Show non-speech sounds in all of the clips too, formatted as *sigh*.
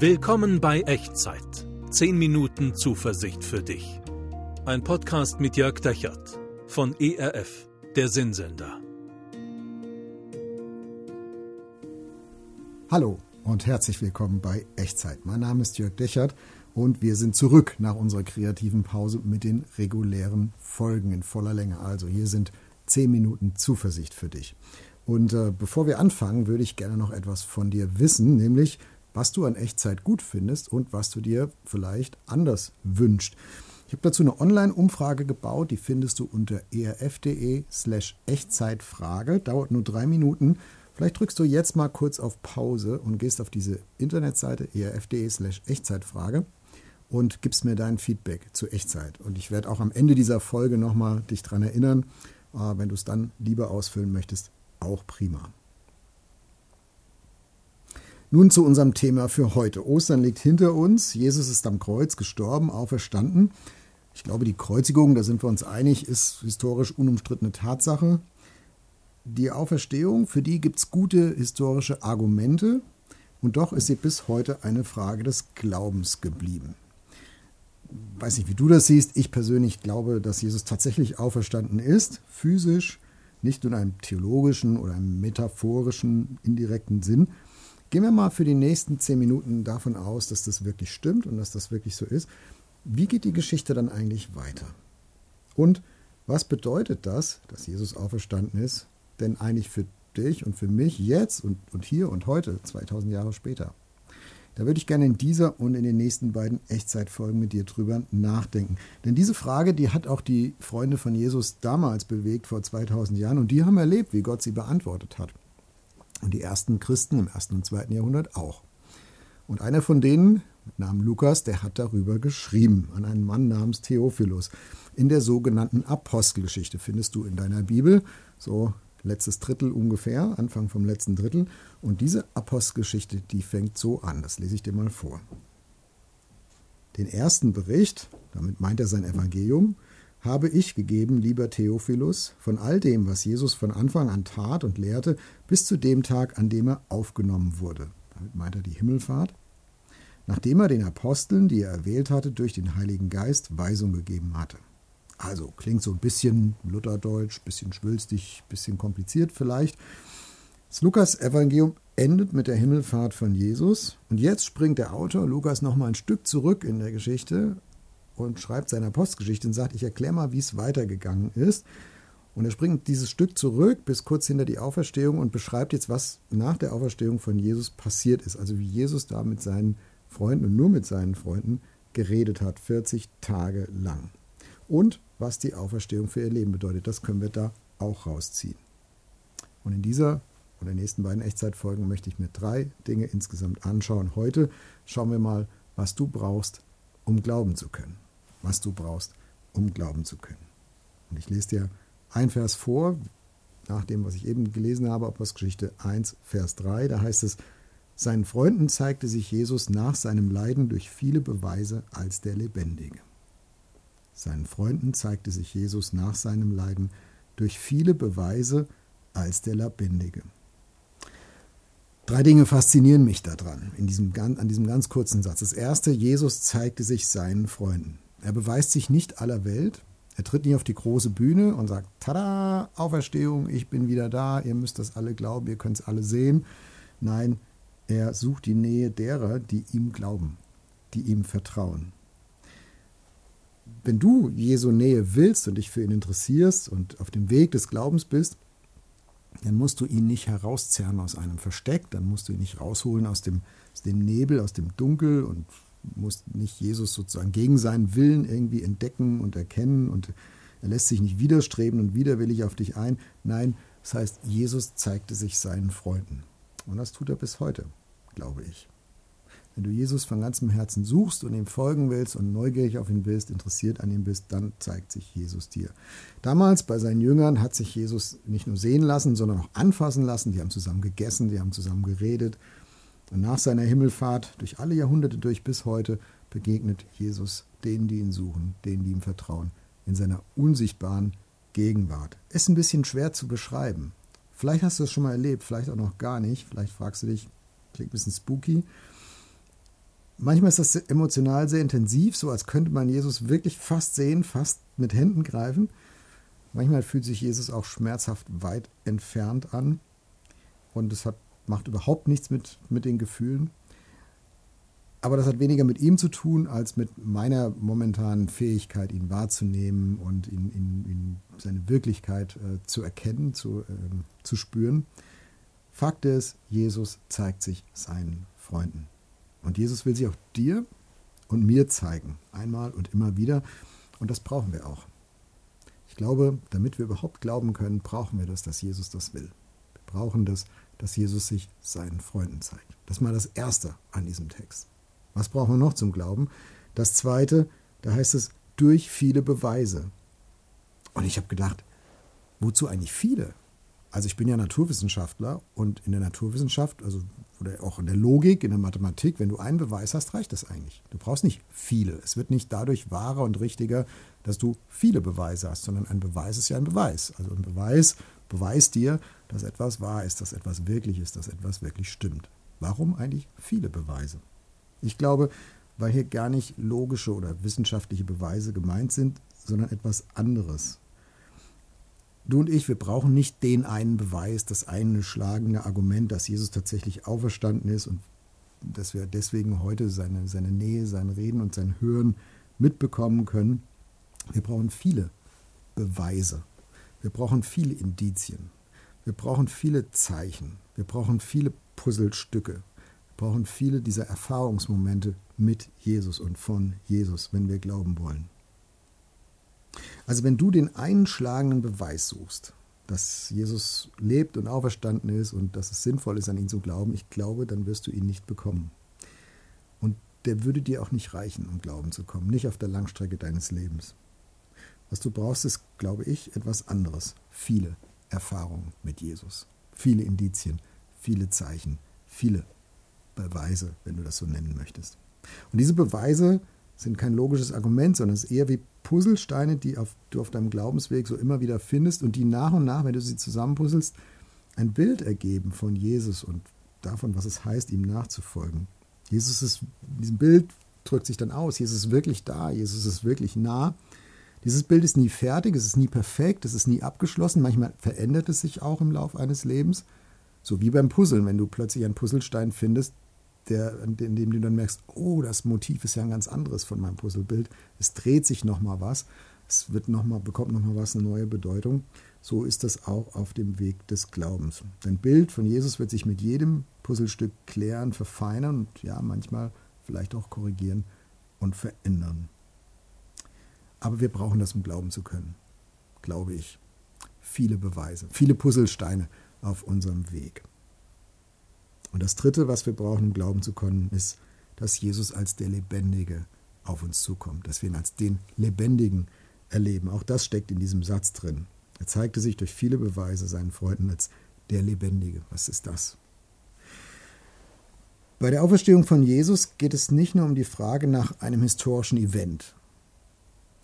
Willkommen bei Echtzeit. 10 Minuten Zuversicht für dich. Ein Podcast mit Jörg Dechert von ERF, der Sinnsender. Hallo und herzlich willkommen bei Echtzeit. Mein Name ist Jörg Dechert und wir sind zurück nach unserer kreativen Pause mit den regulären Folgen in voller Länge. Also hier sind 10 Minuten Zuversicht für dich. Und äh, bevor wir anfangen, würde ich gerne noch etwas von dir wissen, nämlich was du an Echtzeit gut findest und was du dir vielleicht anders wünschst. Ich habe dazu eine Online-Umfrage gebaut, die findest du unter erf.de slash Echtzeitfrage. Dauert nur drei Minuten. Vielleicht drückst du jetzt mal kurz auf Pause und gehst auf diese Internetseite erf.de slash Echtzeitfrage und gibst mir dein Feedback zu Echtzeit. Und ich werde auch am Ende dieser Folge nochmal dich daran erinnern, äh, wenn du es dann lieber ausfüllen möchtest, auch prima. Nun zu unserem Thema für heute. Ostern liegt hinter uns. Jesus ist am Kreuz gestorben, auferstanden. Ich glaube, die Kreuzigung, da sind wir uns einig, ist historisch unumstrittene Tatsache. Die Auferstehung, für die gibt es gute historische Argumente. Und doch ist sie bis heute eine Frage des Glaubens geblieben. Weiß nicht, wie du das siehst. Ich persönlich glaube, dass Jesus tatsächlich auferstanden ist, physisch, nicht nur in einem theologischen oder einem metaphorischen, indirekten Sinn, Gehen wir mal für die nächsten zehn Minuten davon aus, dass das wirklich stimmt und dass das wirklich so ist. Wie geht die Geschichte dann eigentlich weiter? Und was bedeutet das, dass Jesus auferstanden ist, denn eigentlich für dich und für mich jetzt und, und hier und heute, 2000 Jahre später? Da würde ich gerne in dieser und in den nächsten beiden Echtzeitfolgen mit dir drüber nachdenken. Denn diese Frage, die hat auch die Freunde von Jesus damals bewegt, vor 2000 Jahren, und die haben erlebt, wie Gott sie beantwortet hat. Und die ersten Christen im ersten und zweiten Jahrhundert auch. Und einer von denen, mit Namen Lukas, der hat darüber geschrieben, an einen Mann namens Theophilus. In der sogenannten Apostelgeschichte findest du in deiner Bibel, so letztes Drittel ungefähr, Anfang vom letzten Drittel. Und diese Apostelgeschichte, die fängt so an, das lese ich dir mal vor. Den ersten Bericht, damit meint er sein Evangelium, habe ich gegeben, lieber Theophilus, von all dem, was Jesus von Anfang an tat und lehrte, bis zu dem Tag, an dem er aufgenommen wurde. Damit meint er die Himmelfahrt. Nachdem er den Aposteln, die er erwählt hatte, durch den Heiligen Geist Weisung gegeben hatte. Also klingt so ein bisschen Lutherdeutsch, bisschen schwülstig, bisschen kompliziert vielleicht. Das Lukas-Evangelium endet mit der Himmelfahrt von Jesus. Und jetzt springt der Autor Lukas nochmal ein Stück zurück in der Geschichte und schreibt seine Postgeschichte und sagt, ich erkläre mal, wie es weitergegangen ist. Und er springt dieses Stück zurück bis kurz hinter die Auferstehung und beschreibt jetzt, was nach der Auferstehung von Jesus passiert ist. Also wie Jesus da mit seinen Freunden und nur mit seinen Freunden geredet hat, 40 Tage lang. Und was die Auferstehung für ihr Leben bedeutet, das können wir da auch rausziehen. Und in dieser oder nächsten beiden Echtzeitfolgen möchte ich mir drei Dinge insgesamt anschauen. Heute schauen wir mal, was du brauchst, um glauben zu können was du brauchst, um glauben zu können. Und ich lese dir ein Vers vor, nach dem, was ich eben gelesen habe, Apostelgeschichte 1, Vers 3. Da heißt es, seinen Freunden zeigte sich Jesus nach seinem Leiden durch viele Beweise als der Lebendige. Seinen Freunden zeigte sich Jesus nach seinem Leiden durch viele Beweise als der Lebendige. Drei Dinge faszinieren mich daran, in diesem, an diesem ganz kurzen Satz. Das erste, Jesus zeigte sich seinen Freunden. Er beweist sich nicht aller Welt. Er tritt nicht auf die große Bühne und sagt, tada, Auferstehung, ich bin wieder da, ihr müsst das alle glauben, ihr könnt es alle sehen. Nein, er sucht die Nähe derer, die ihm glauben, die ihm vertrauen. Wenn du Jesu Nähe willst und dich für ihn interessierst und auf dem Weg des Glaubens bist, dann musst du ihn nicht herauszerren aus einem Versteck, dann musst du ihn nicht rausholen aus dem, aus dem Nebel, aus dem Dunkel und muss nicht Jesus sozusagen gegen seinen Willen irgendwie entdecken und erkennen und er lässt sich nicht widerstreben und widerwillig auf dich ein. Nein, das heißt, Jesus zeigte sich seinen Freunden. Und das tut er bis heute, glaube ich. Wenn du Jesus von ganzem Herzen suchst und ihm folgen willst und neugierig auf ihn bist, interessiert an ihm bist, dann zeigt sich Jesus dir. Damals bei seinen Jüngern hat sich Jesus nicht nur sehen lassen, sondern auch anfassen lassen. Die haben zusammen gegessen, die haben zusammen geredet. Und nach seiner Himmelfahrt durch alle Jahrhunderte durch bis heute begegnet Jesus denen, die ihn suchen, denen, die ihm vertrauen, in seiner unsichtbaren Gegenwart. Ist ein bisschen schwer zu beschreiben. Vielleicht hast du es schon mal erlebt, vielleicht auch noch gar nicht. Vielleicht fragst du dich, klingt ein bisschen spooky. Manchmal ist das emotional sehr intensiv, so als könnte man Jesus wirklich fast sehen, fast mit Händen greifen. Manchmal fühlt sich Jesus auch schmerzhaft weit entfernt an und es hat, macht überhaupt nichts mit, mit den Gefühlen. Aber das hat weniger mit ihm zu tun, als mit meiner momentanen Fähigkeit, ihn wahrzunehmen und ihn, ihn, ihn seine Wirklichkeit äh, zu erkennen, zu, äh, zu spüren. Fakt ist, Jesus zeigt sich seinen Freunden. Und Jesus will sich auch dir und mir zeigen, einmal und immer wieder. Und das brauchen wir auch. Ich glaube, damit wir überhaupt glauben können, brauchen wir das, dass Jesus das will. Wir brauchen das, dass Jesus sich seinen Freunden zeigt. Das ist mal das Erste an diesem Text. Was brauchen wir noch zum Glauben? Das Zweite, da heißt es, durch viele Beweise. Und ich habe gedacht, wozu eigentlich viele? Also ich bin ja Naturwissenschaftler und in der Naturwissenschaft, also oder auch in der Logik, in der Mathematik, wenn du einen Beweis hast, reicht das eigentlich. Du brauchst nicht viele. Es wird nicht dadurch wahrer und richtiger, dass du viele Beweise hast, sondern ein Beweis ist ja ein Beweis. Also ein Beweis beweist dir, dass etwas wahr ist, dass etwas wirklich ist, dass etwas wirklich stimmt. Warum eigentlich viele Beweise? Ich glaube, weil hier gar nicht logische oder wissenschaftliche Beweise gemeint sind, sondern etwas anderes. Du und ich, wir brauchen nicht den einen Beweis, das eine schlagende Argument, dass Jesus tatsächlich auferstanden ist und dass wir deswegen heute seine, seine Nähe, sein Reden und sein Hören mitbekommen können. Wir brauchen viele Beweise. Wir brauchen viele Indizien. Wir brauchen viele Zeichen. Wir brauchen viele Puzzlestücke. Wir brauchen viele dieser Erfahrungsmomente mit Jesus und von Jesus, wenn wir glauben wollen. Also wenn du den einschlagenden Beweis suchst, dass Jesus lebt und auferstanden ist und dass es sinnvoll ist, an ihn zu glauben, ich glaube, dann wirst du ihn nicht bekommen. Und der würde dir auch nicht reichen, um glauben zu kommen, nicht auf der Langstrecke deines Lebens. Was du brauchst, ist, glaube ich, etwas anderes. Viele Erfahrungen mit Jesus, viele Indizien, viele Zeichen, viele Beweise, wenn du das so nennen möchtest. Und diese Beweise sind kein logisches Argument, sondern es ist eher wie Puzzlesteine, die auf, du auf deinem Glaubensweg so immer wieder findest und die nach und nach, wenn du sie zusammenpuzzelst, ein Bild ergeben von Jesus und davon, was es heißt, ihm nachzufolgen. Jesus ist, in diesem Bild drückt sich dann aus, Jesus ist wirklich da, Jesus ist wirklich nah. Dieses Bild ist nie fertig, es ist nie perfekt, es ist nie abgeschlossen, manchmal verändert es sich auch im Laufe eines Lebens. So wie beim Puzzeln, wenn du plötzlich einen Puzzlestein findest, der, in dem du dann merkst, oh, das Motiv ist ja ein ganz anderes von meinem Puzzlebild. Es dreht sich nochmal was, es wird noch mal, bekommt nochmal was, eine neue Bedeutung. So ist das auch auf dem Weg des Glaubens. Dein Bild von Jesus wird sich mit jedem Puzzlestück klären, verfeinern und ja, manchmal vielleicht auch korrigieren und verändern. Aber wir brauchen das, um glauben zu können, glaube ich. Viele Beweise, viele Puzzlesteine auf unserem Weg. Und das Dritte, was wir brauchen, um glauben zu können, ist, dass Jesus als der Lebendige auf uns zukommt, dass wir ihn als den Lebendigen erleben. Auch das steckt in diesem Satz drin. Er zeigte sich durch viele Beweise seinen Freunden als der Lebendige. Was ist das? Bei der Auferstehung von Jesus geht es nicht nur um die Frage nach einem historischen Event.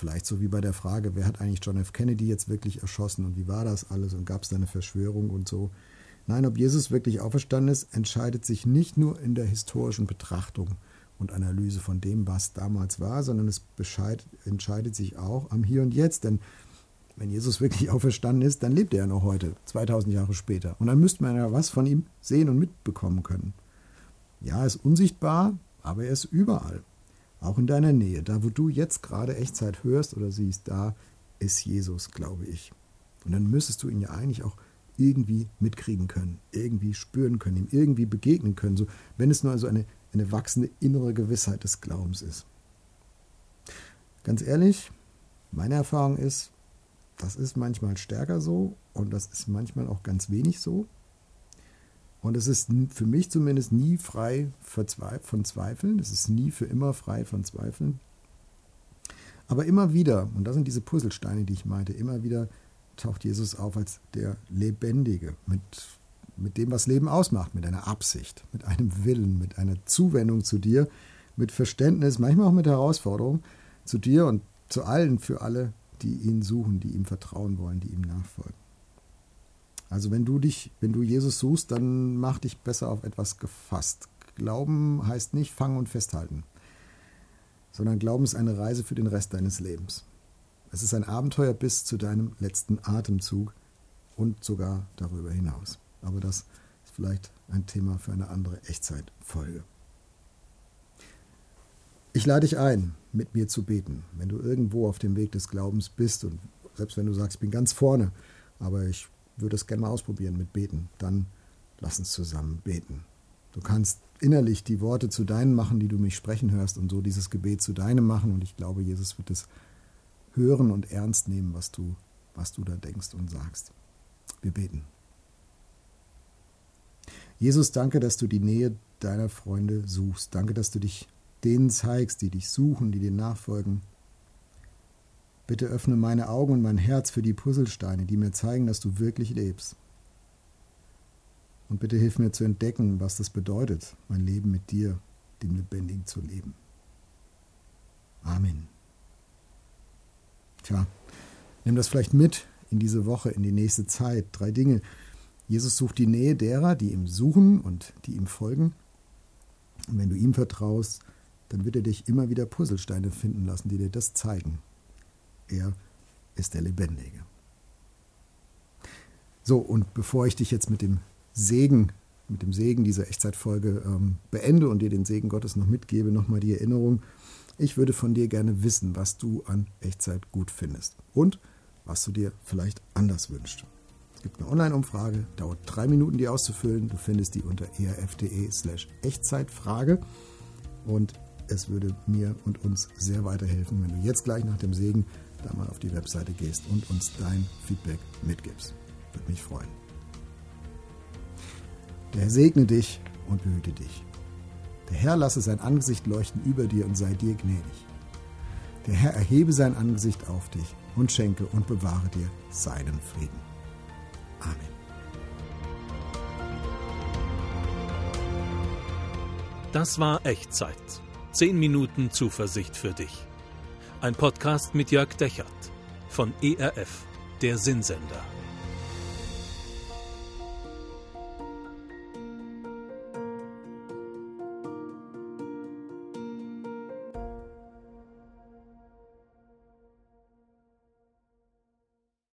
Vielleicht so wie bei der Frage, wer hat eigentlich John F. Kennedy jetzt wirklich erschossen und wie war das alles und gab es da eine Verschwörung und so. Nein, ob Jesus wirklich auferstanden ist, entscheidet sich nicht nur in der historischen Betrachtung und Analyse von dem, was damals war, sondern es entscheidet sich auch am Hier und Jetzt. Denn wenn Jesus wirklich *laughs* auferstanden ist, dann lebt er ja noch heute, 2000 Jahre später. Und dann müsste man ja was von ihm sehen und mitbekommen können. Ja, er ist unsichtbar, aber er ist überall. Auch in deiner Nähe. Da, wo du jetzt gerade Echtzeit hörst oder siehst, da ist Jesus, glaube ich. Und dann müsstest du ihn ja eigentlich auch irgendwie mitkriegen können, irgendwie spüren können, ihm irgendwie begegnen können, so, wenn es nur also eine, eine wachsende innere Gewissheit des Glaubens ist. Ganz ehrlich, meine Erfahrung ist, das ist manchmal stärker so und das ist manchmal auch ganz wenig so. Und es ist für mich zumindest nie frei von Zweifeln. Es ist nie für immer frei von Zweifeln. Aber immer wieder, und das sind diese Puzzlesteine, die ich meinte, immer wieder taucht Jesus auf als der Lebendige, mit, mit dem, was Leben ausmacht, mit einer Absicht, mit einem Willen, mit einer Zuwendung zu dir, mit Verständnis, manchmal auch mit Herausforderung zu dir und zu allen, für alle, die ihn suchen, die ihm vertrauen wollen, die ihm nachfolgen. Also wenn du dich, wenn du Jesus suchst, dann mach dich besser auf etwas gefasst. Glauben heißt nicht fangen und festhalten, sondern Glauben ist eine Reise für den Rest deines Lebens. Es ist ein Abenteuer bis zu deinem letzten Atemzug und sogar darüber hinaus. Aber das ist vielleicht ein Thema für eine andere Echtzeitfolge. Ich lade dich ein, mit mir zu beten, wenn du irgendwo auf dem Weg des Glaubens bist und selbst wenn du sagst, ich bin ganz vorne, aber ich würde es gerne mal ausprobieren mit Beten, dann lass uns zusammen beten. Du kannst innerlich die Worte zu deinen machen, die du mich sprechen hörst und so dieses Gebet zu deinem machen und ich glaube, Jesus wird es hören und ernst nehmen, was du, was du da denkst und sagst. Wir beten. Jesus, danke, dass du die Nähe deiner Freunde suchst. Danke, dass du dich denen zeigst, die dich suchen, die dir nachfolgen. Bitte öffne meine Augen und mein Herz für die Puzzlesteine, die mir zeigen, dass du wirklich lebst. Und bitte hilf mir zu entdecken, was das bedeutet, mein Leben mit dir, dem Lebendigen, zu leben. Amen. Tja, nimm das vielleicht mit in diese Woche, in die nächste Zeit. Drei Dinge. Jesus sucht die Nähe derer, die ihm suchen und die ihm folgen. Und wenn du ihm vertraust, dann wird er dich immer wieder Puzzlesteine finden lassen, die dir das zeigen. Er ist der Lebendige. So, und bevor ich dich jetzt mit dem Segen, mit dem Segen dieser Echtzeitfolge ähm, beende und dir den Segen Gottes noch mitgebe, nochmal die Erinnerung, ich würde von dir gerne wissen, was du an Echtzeit gut findest und was du dir vielleicht anders wünschst. Es gibt eine Online-Umfrage, dauert drei Minuten, die auszufüllen. Du findest die unter erf.de slash Echtzeitfrage. Und es würde mir und uns sehr weiterhelfen, wenn du jetzt gleich nach dem Segen da mal auf die Webseite gehst und uns dein Feedback mitgibst. Würde mich freuen. Der Herr segne dich und behüte dich. Der Herr lasse sein Angesicht leuchten über dir und sei dir gnädig. Der Herr erhebe sein Angesicht auf dich und schenke und bewahre dir seinen Frieden. Amen. Das war Echtzeit. Zehn Minuten Zuversicht für dich. Ein Podcast mit Jörg Dechert von ERF, der Sinnsender.